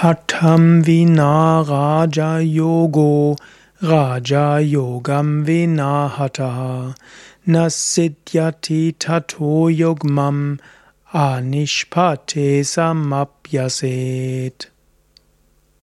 Hatam vina raja yogo, raja yogam vina hataha, nasidyati tato yogmam anishpate samapyaset.